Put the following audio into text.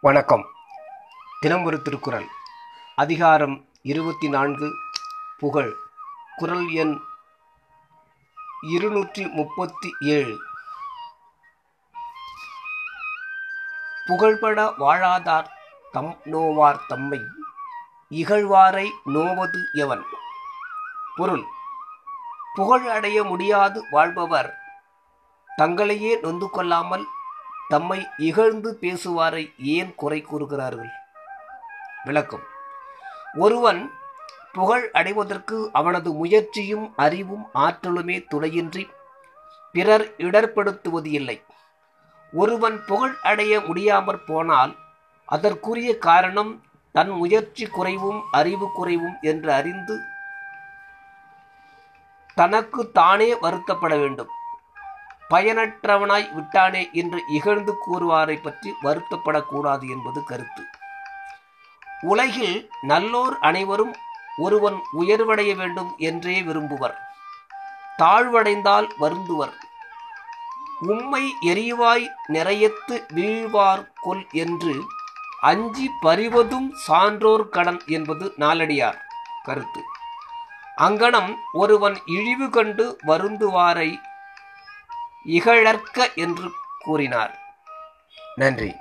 வணக்கம். தினம் ஒரு திருக்குறள். அதிகாரம் இருபத்தி நான்கு புகழ். குரல் எண் இருநூற்றி முப்பத்தி ஏழு புகழ்பட வாழாதார் தம் நோவார் தம்மை. இகழ்வாரை நோவது எவன்? பொருள். புகழ் அடைய முடியாது வாழ்பவர். தங்களையே நொந்து கொள்ளாமல் தம்மை இகழ்ந்து பேசுவாரை ஏன் குறை கூறுகிறார்கள்? விளக்கம். ஒருவன் புகழ் அடைவதற்கு அவனது முயற்சியும் அறிவும் ஆற்றலுமே துணையின்றி பிறர் இடர்படுத்துவது இல்லை. ஒருவன் புகழ் அடைய முடியாமற் போனால் அதற்குரிய காரணம் தன் முயற்சி குறைவும் அறிவு குறைவும் என்று அறிந்து தனக்கு தானே வருத்தப்பட வேண்டும். பயனற்றவனாய் விட்டானே என்று இகழ்ந்து கூறுவாரை பற்றி வருத்தப்படக்கூடாது என்பது கருத்து. உலகில் நல்லோர் அனைவரும் ஒருவன் உயர்வடைய வேண்டும் என்றே விரும்புவர். தாழ்வடைந்தால் வருந்துவர். உம்மை எரிவாய் நிறையத்து வீழ்வார்கொல் என்று அஞ்சி பறிவதும் சான்றோர் கடன் என்பது நாளடியார் கருத்து. அங்கனம் ஒருவன் இழிவு கண்டு வருந்துவாரை இகழற்க என்று கூறினார். நன்றி.